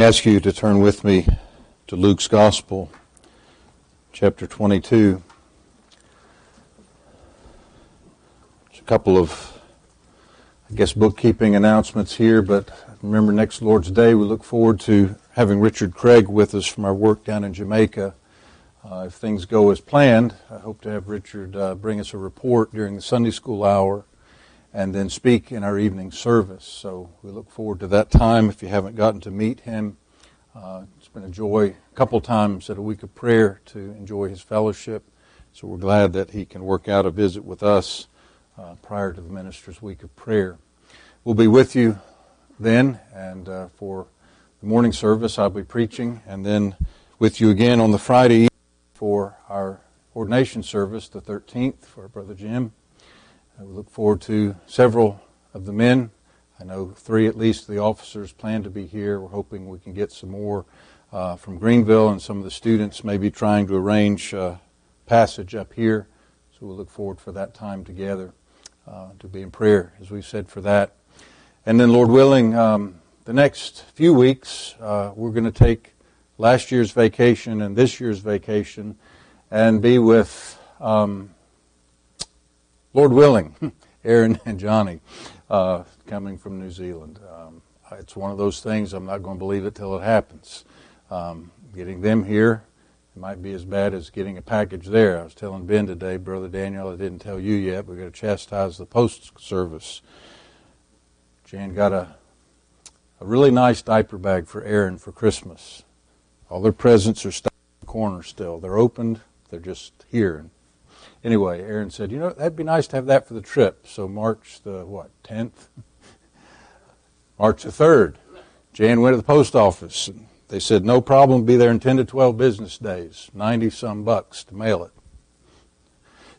Ask you to turn with me to Luke's Gospel, chapter 22. There's a couple of, I guess, bookkeeping announcements here, but remember next Lord's Day, we look forward to having Richard Craig with us from our work down in Jamaica. Uh, if things go as planned, I hope to have Richard uh, bring us a report during the Sunday school hour and then speak in our evening service. So we look forward to that time. If you haven't gotten to meet him, uh, it's been a joy a couple times at a week of prayer to enjoy his fellowship. So we're glad that he can work out a visit with us uh, prior to the minister's week of prayer. We'll be with you then, and uh, for the morning service, I'll be preaching, and then with you again on the Friday for our ordination service, the 13th, for Brother Jim. We look forward to several of the men. I know three at least of the officers plan to be here. We're hoping we can get some more uh, from Greenville, and some of the students may be trying to arrange uh, passage up here. So we'll look forward for that time together uh, to be in prayer, as we've said, for that. And then, Lord willing, um, the next few weeks, uh, we're going to take last year's vacation and this year's vacation and be with um, Lord willing, Aaron and Johnny uh, coming from New Zealand. Um, it's one of those things, I'm not going to believe it till it happens. Um, getting them here, it might be as bad as getting a package there. I was telling Ben today, Brother Daniel, I didn't tell you yet, we're going to chastise the post service. Jan got a, a really nice diaper bag for Aaron for Christmas. All their presents are stuck in the corner still. They're opened, they're just here anyway, Aaron said, you know, that'd be nice to have that for the trip. So March the what, 10th? March the 3rd. Jan went to the post office and they said, no problem, be there in 10 to 12 business days, 90 some bucks to mail it.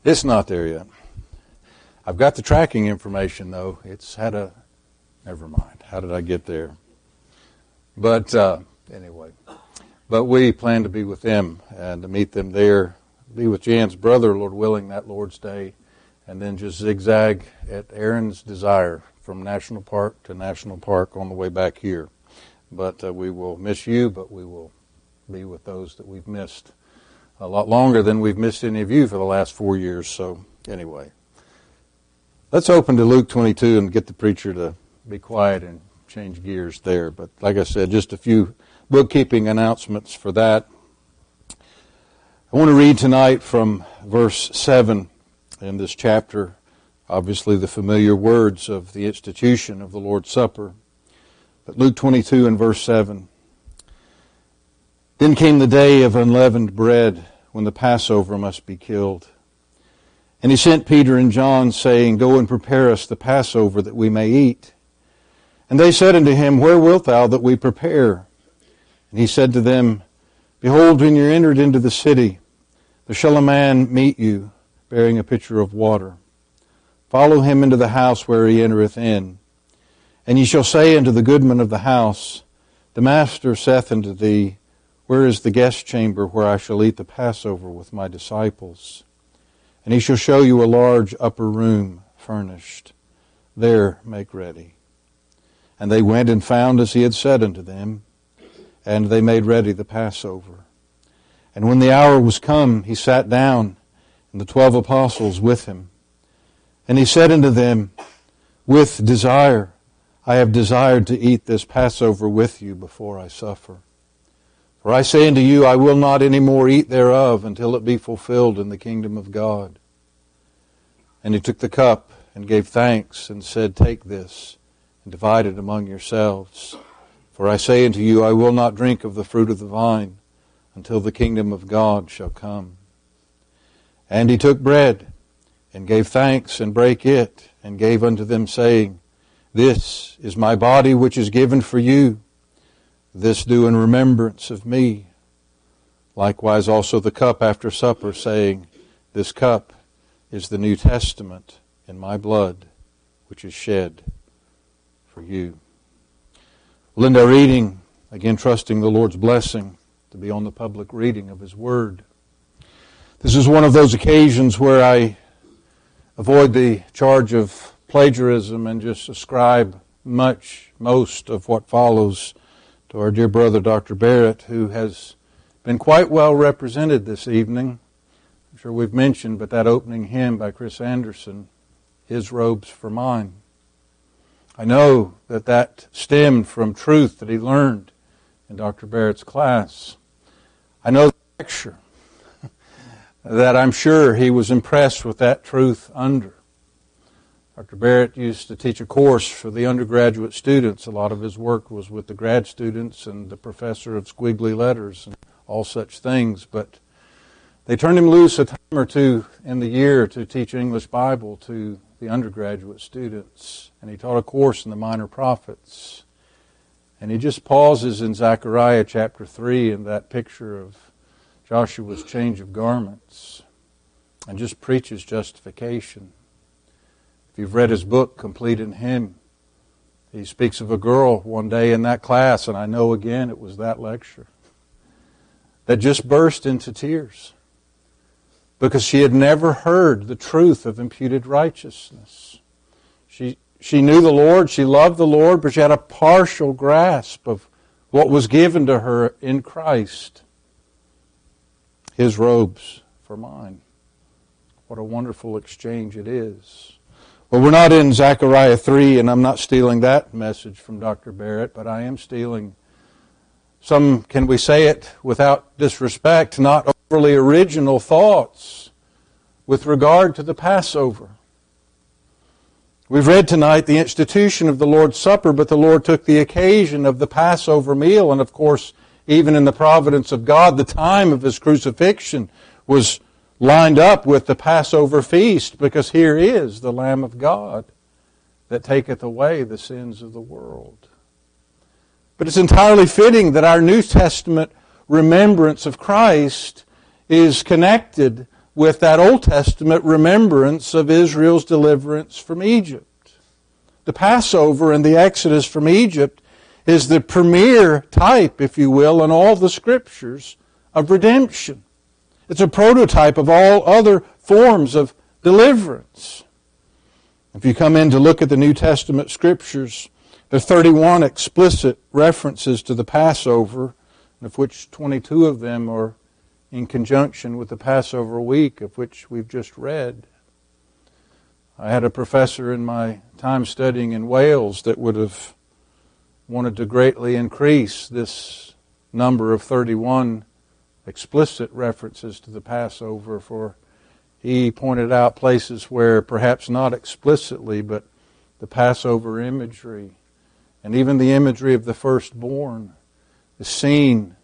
It's not there yet. I've got the tracking information though. It's had a, never mind. How did I get there? But uh, anyway, but we plan to be with them and to meet them there be with Jan's brother, Lord willing, that Lord's Day, and then just zigzag at Aaron's desire from national park to national park on the way back here. But uh, we will miss you, but we will be with those that we've missed a lot longer than we've missed any of you for the last four years. So, anyway, let's open to Luke 22 and get the preacher to be quiet and change gears there. But, like I said, just a few bookkeeping announcements for that. I want to read tonight from verse 7 in this chapter, obviously the familiar words of the institution of the Lord's Supper. But Luke 22 and verse 7. Then came the day of unleavened bread when the Passover must be killed. And he sent Peter and John, saying, Go and prepare us the Passover that we may eat. And they said unto him, Where wilt thou that we prepare? And he said to them, Behold, when you entered into the city, shall a man meet you, bearing a pitcher of water. Follow him into the house where he entereth in. And ye shall say unto the goodman of the house, The master saith unto thee, Where is the guest chamber where I shall eat the Passover with my disciples? And he shall show you a large upper room furnished. There make ready. And they went and found as he had said unto them, and they made ready the Passover. And when the hour was come, he sat down, and the twelve apostles with him. And he said unto them, With desire I have desired to eat this Passover with you before I suffer. For I say unto you, I will not any more eat thereof until it be fulfilled in the kingdom of God. And he took the cup and gave thanks and said, Take this and divide it among yourselves. For I say unto you, I will not drink of the fruit of the vine until the kingdom of God shall come. And he took bread and gave thanks and brake it and gave unto them saying, This is my body which is given for you. This do in remembrance of me. Likewise also the cup after supper saying, This cup is the New Testament in my blood which is shed for you. Linda reading, again trusting the Lord's blessing to be on the public reading of His Word. This is one of those occasions where I avoid the charge of plagiarism and just ascribe much, most of what follows to our dear brother Dr. Barrett, who has been quite well represented this evening. I'm sure we've mentioned, but that opening hymn by Chris Anderson, His Robes for Mine. I know that that stemmed from truth that he learned in Dr. Barrett's class. I know the lecture that I'm sure he was impressed with that truth under. Dr. Barrett used to teach a course for the undergraduate students. A lot of his work was with the grad students and the professor of squiggly letters and all such things. But they turned him loose a time or two in the year to teach English Bible to the undergraduate students. And he taught a course in the minor prophets. And he just pauses in Zechariah chapter 3 in that picture of Joshua's change of garments and just preaches justification. If you've read his book, Complete in Him, he speaks of a girl one day in that class, and I know again it was that lecture, that just burst into tears because she had never heard the truth of imputed righteousness. She, she knew the Lord, she loved the Lord, but she had a partial grasp of what was given to her in Christ. His robes for mine. What a wonderful exchange it is. Well, we're not in Zechariah 3, and I'm not stealing that message from Dr. Barrett, but I am stealing some, can we say it without disrespect, not overly original thoughts with regard to the Passover. We've read tonight the institution of the Lord's Supper, but the Lord took the occasion of the Passover meal, and of course, even in the providence of God, the time of his crucifixion was lined up with the Passover feast because here is the Lamb of God that taketh away the sins of the world. But it's entirely fitting that our New Testament remembrance of Christ is connected with that Old Testament remembrance of Israel's deliverance from Egypt. The Passover and the Exodus from Egypt is the premier type, if you will, in all the scriptures of redemption. It's a prototype of all other forms of deliverance. If you come in to look at the New Testament scriptures, there are 31 explicit references to the Passover, of which 22 of them are in conjunction with the Passover week, of which we've just read. I had a professor in my time studying in Wales that would have wanted to greatly increase this number of 31 explicit references to the Passover, for he pointed out places where perhaps not explicitly, but the Passover imagery and even the imagery of the firstborn is seen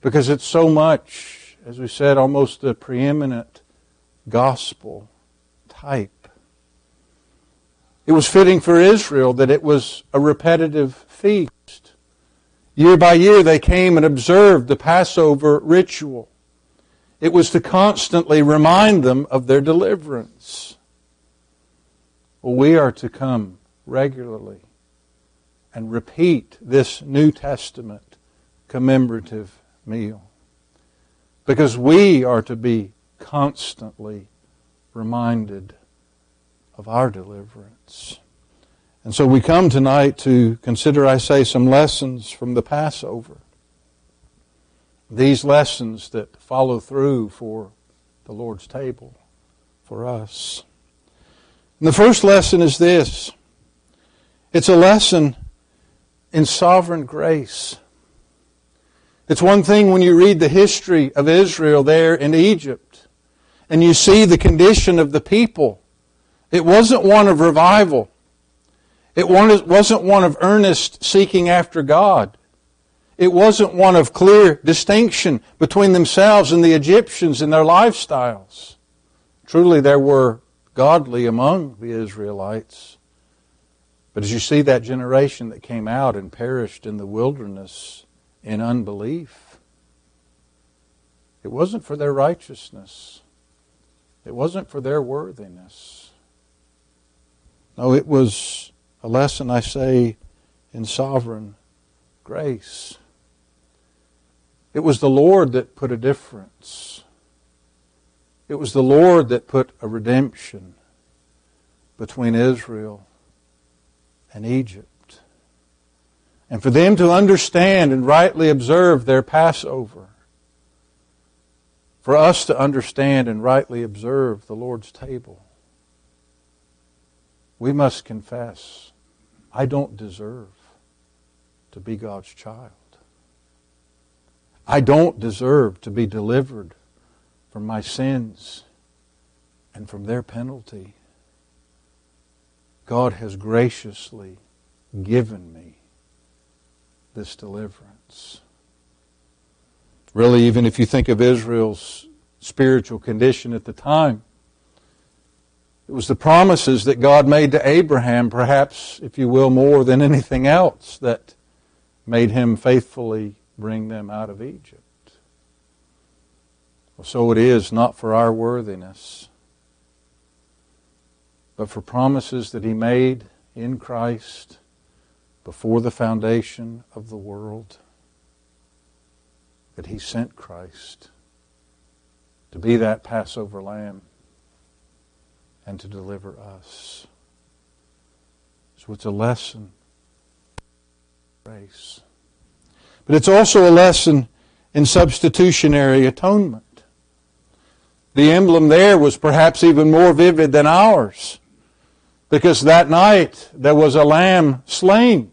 because it's so much, as we said, almost the preeminent gospel type. It was fitting for Israel that it was a repetitive feast. Year by year, they came and observed the Passover ritual. It was to constantly remind them of their deliverance. Well, we are to come regularly and repeat this New Testament commemorative meal. Because we are to be constantly reminded of our deliverance. And so we come tonight to consider, I say, some lessons from the Passover. These lessons that follow through for the Lord's table for us. And the first lesson is this it's a lesson in sovereign grace. It's one thing when you read the history of Israel there in Egypt and you see the condition of the people. It wasn't one of revival. It wasn't one of earnest seeking after God. It wasn't one of clear distinction between themselves and the Egyptians in their lifestyles. Truly, there were godly among the Israelites. But as you see that generation that came out and perished in the wilderness in unbelief, it wasn't for their righteousness. It wasn't for their worthiness. No, it was a lesson, I say, in sovereign grace. It was the Lord that put a difference. It was the Lord that put a redemption between Israel and Egypt. And for them to understand and rightly observe their Passover, for us to understand and rightly observe the Lord's table, we must confess, I don't deserve to be God's child. I don't deserve to be delivered from my sins and from their penalty. God has graciously given me this deliverance. Really, even if you think of Israel's spiritual condition at the time, it was the promises that God made to Abraham, perhaps, if you will, more than anything else, that made him faithfully bring them out of Egypt. Well, so it is not for our worthiness, but for promises that he made in Christ before the foundation of the world, that he sent Christ to be that Passover lamb and to deliver us. So it's a lesson. Grace. But it's also a lesson in substitutionary atonement. The emblem there was perhaps even more vivid than ours because that night there was a lamb slain.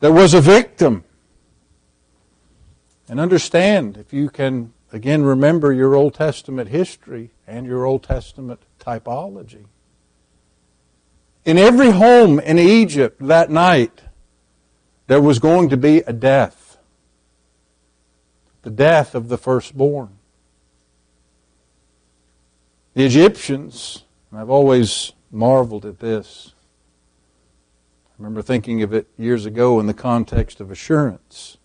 There was a victim. And understand, if you can again remember your Old Testament history and your Old Testament typology. In every home in Egypt that night, there was going to be a death. The death of the firstborn. The Egyptians, I've always marveled at this, I remember thinking of it years ago in the context of assurance.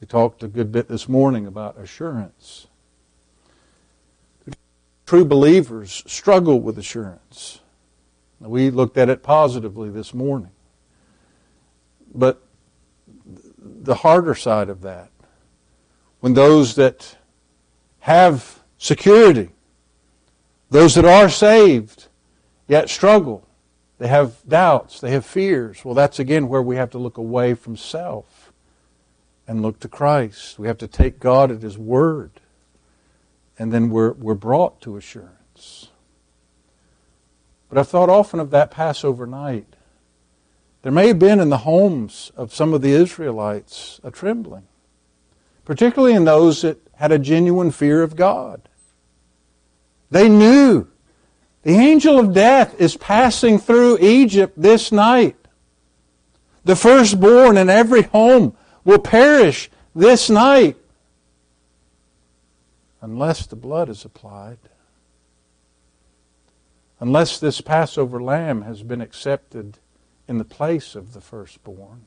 We talked a good bit this morning about assurance. True believers struggle with assurance. We looked at it positively this morning. But the harder side of that, when those that have security, those that are saved, yet struggle, they have doubts, they have fears. Well, that's again where we have to look away from self and look to Christ. We have to take God at His Word. And then we're, we're brought to assurance. But I've thought often of that Passover night. There may have been in the homes of some of the Israelites a trembling, particularly in those that had a genuine fear of God. They knew the angel of death is passing through Egypt this night. The firstborn in every home will perish this night unless the blood is applied. Unless this Passover lamb has been accepted in the place of the firstborn.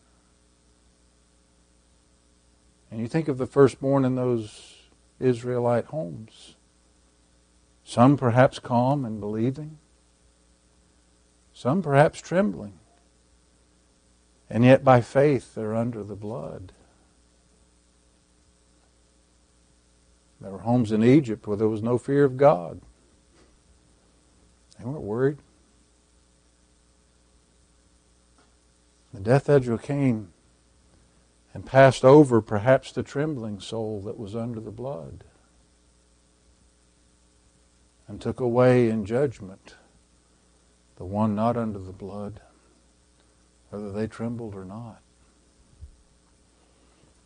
And you think of the firstborn in those Israelite homes. Some perhaps calm and believing, some perhaps trembling. And yet by faith they're under the blood. There were homes in Egypt where there was no fear of God. They weren't worried. The death angel came and passed over perhaps the trembling soul that was under the blood and took away in judgment the one not under the blood, whether they trembled or not.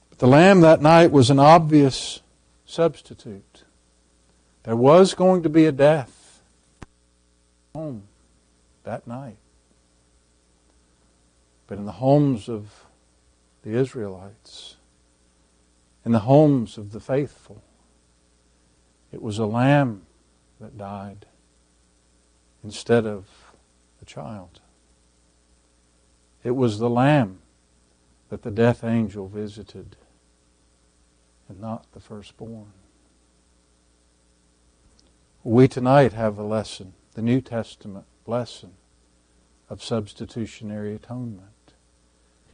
But the lamb that night was an obvious substitute. There was going to be a death home that night. But in the homes of the Israelites, in the homes of the faithful, it was a lamb that died instead of the child. It was the lamb that the death angel visited and not the firstborn. We tonight have a lesson, the New Testament lesson of substitutionary atonement.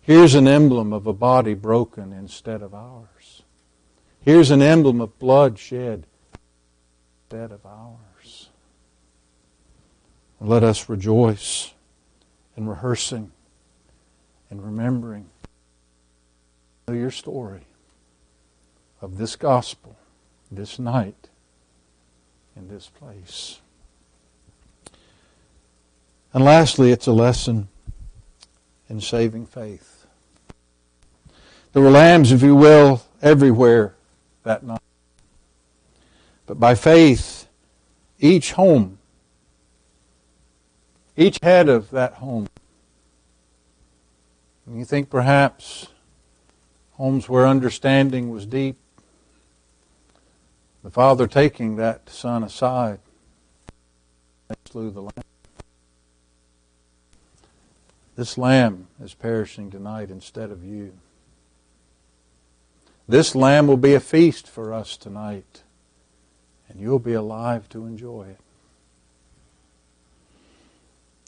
Here's an emblem of a body broken instead of ours. Here's an emblem of blood shed instead of ours. Let us rejoice in rehearsing and remembering your story of this gospel, this night, in this place. And lastly, it's a lesson in saving faith. There were lambs, if you will, everywhere that night. But by faith, each home, each head of that home, and you think perhaps homes where understanding was deep, the father taking that son aside, and slew the lamb. This lamb is perishing tonight instead of you. This lamb will be a feast for us tonight, and you'll be alive to enjoy it.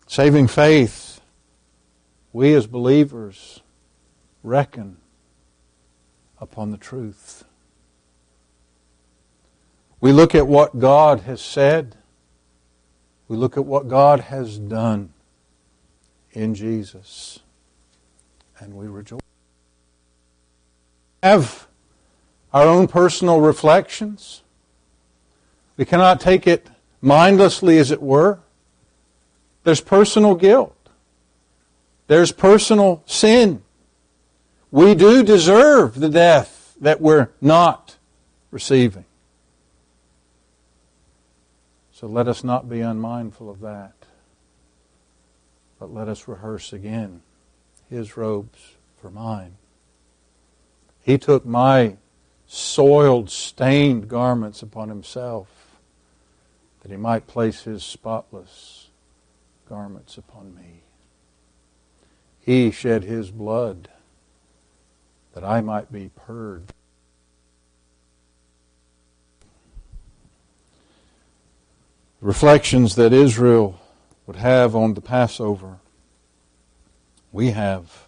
Saving faith we as believers reckon upon the truth. We look at what God has said. We look at what God has done in Jesus. And we rejoice. Have our own personal reflections. We cannot take it mindlessly, as it were. There's personal guilt. There's personal sin. We do deserve the death that we're not receiving. So let us not be unmindful of that. But let us rehearse again His robes for mine. He took my soiled, stained garments upon Himself that He might place His spotless garments upon me. He shed his blood that I might be purged. Reflections that Israel would have on the Passover, we have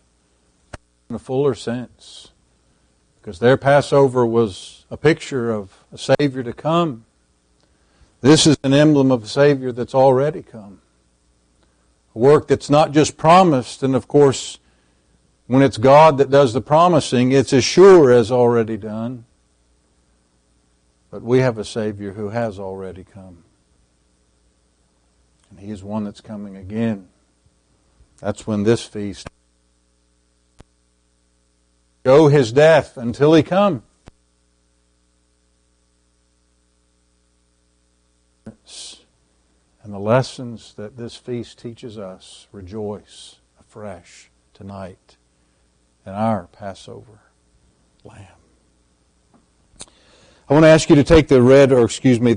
in a fuller sense. Because their Passover was a picture of a Savior to come. This is an emblem of a Savior that's already come a work that's not just promised, and of course, when it's God that does the promising, it's as sure as already done. But we have a Savior who has already come. And He is one that's coming again. That's when this feast go His death until He come. And the lessons that this feast teaches us rejoice afresh tonight in our Passover lamb. I want to ask you to take the red, or excuse me,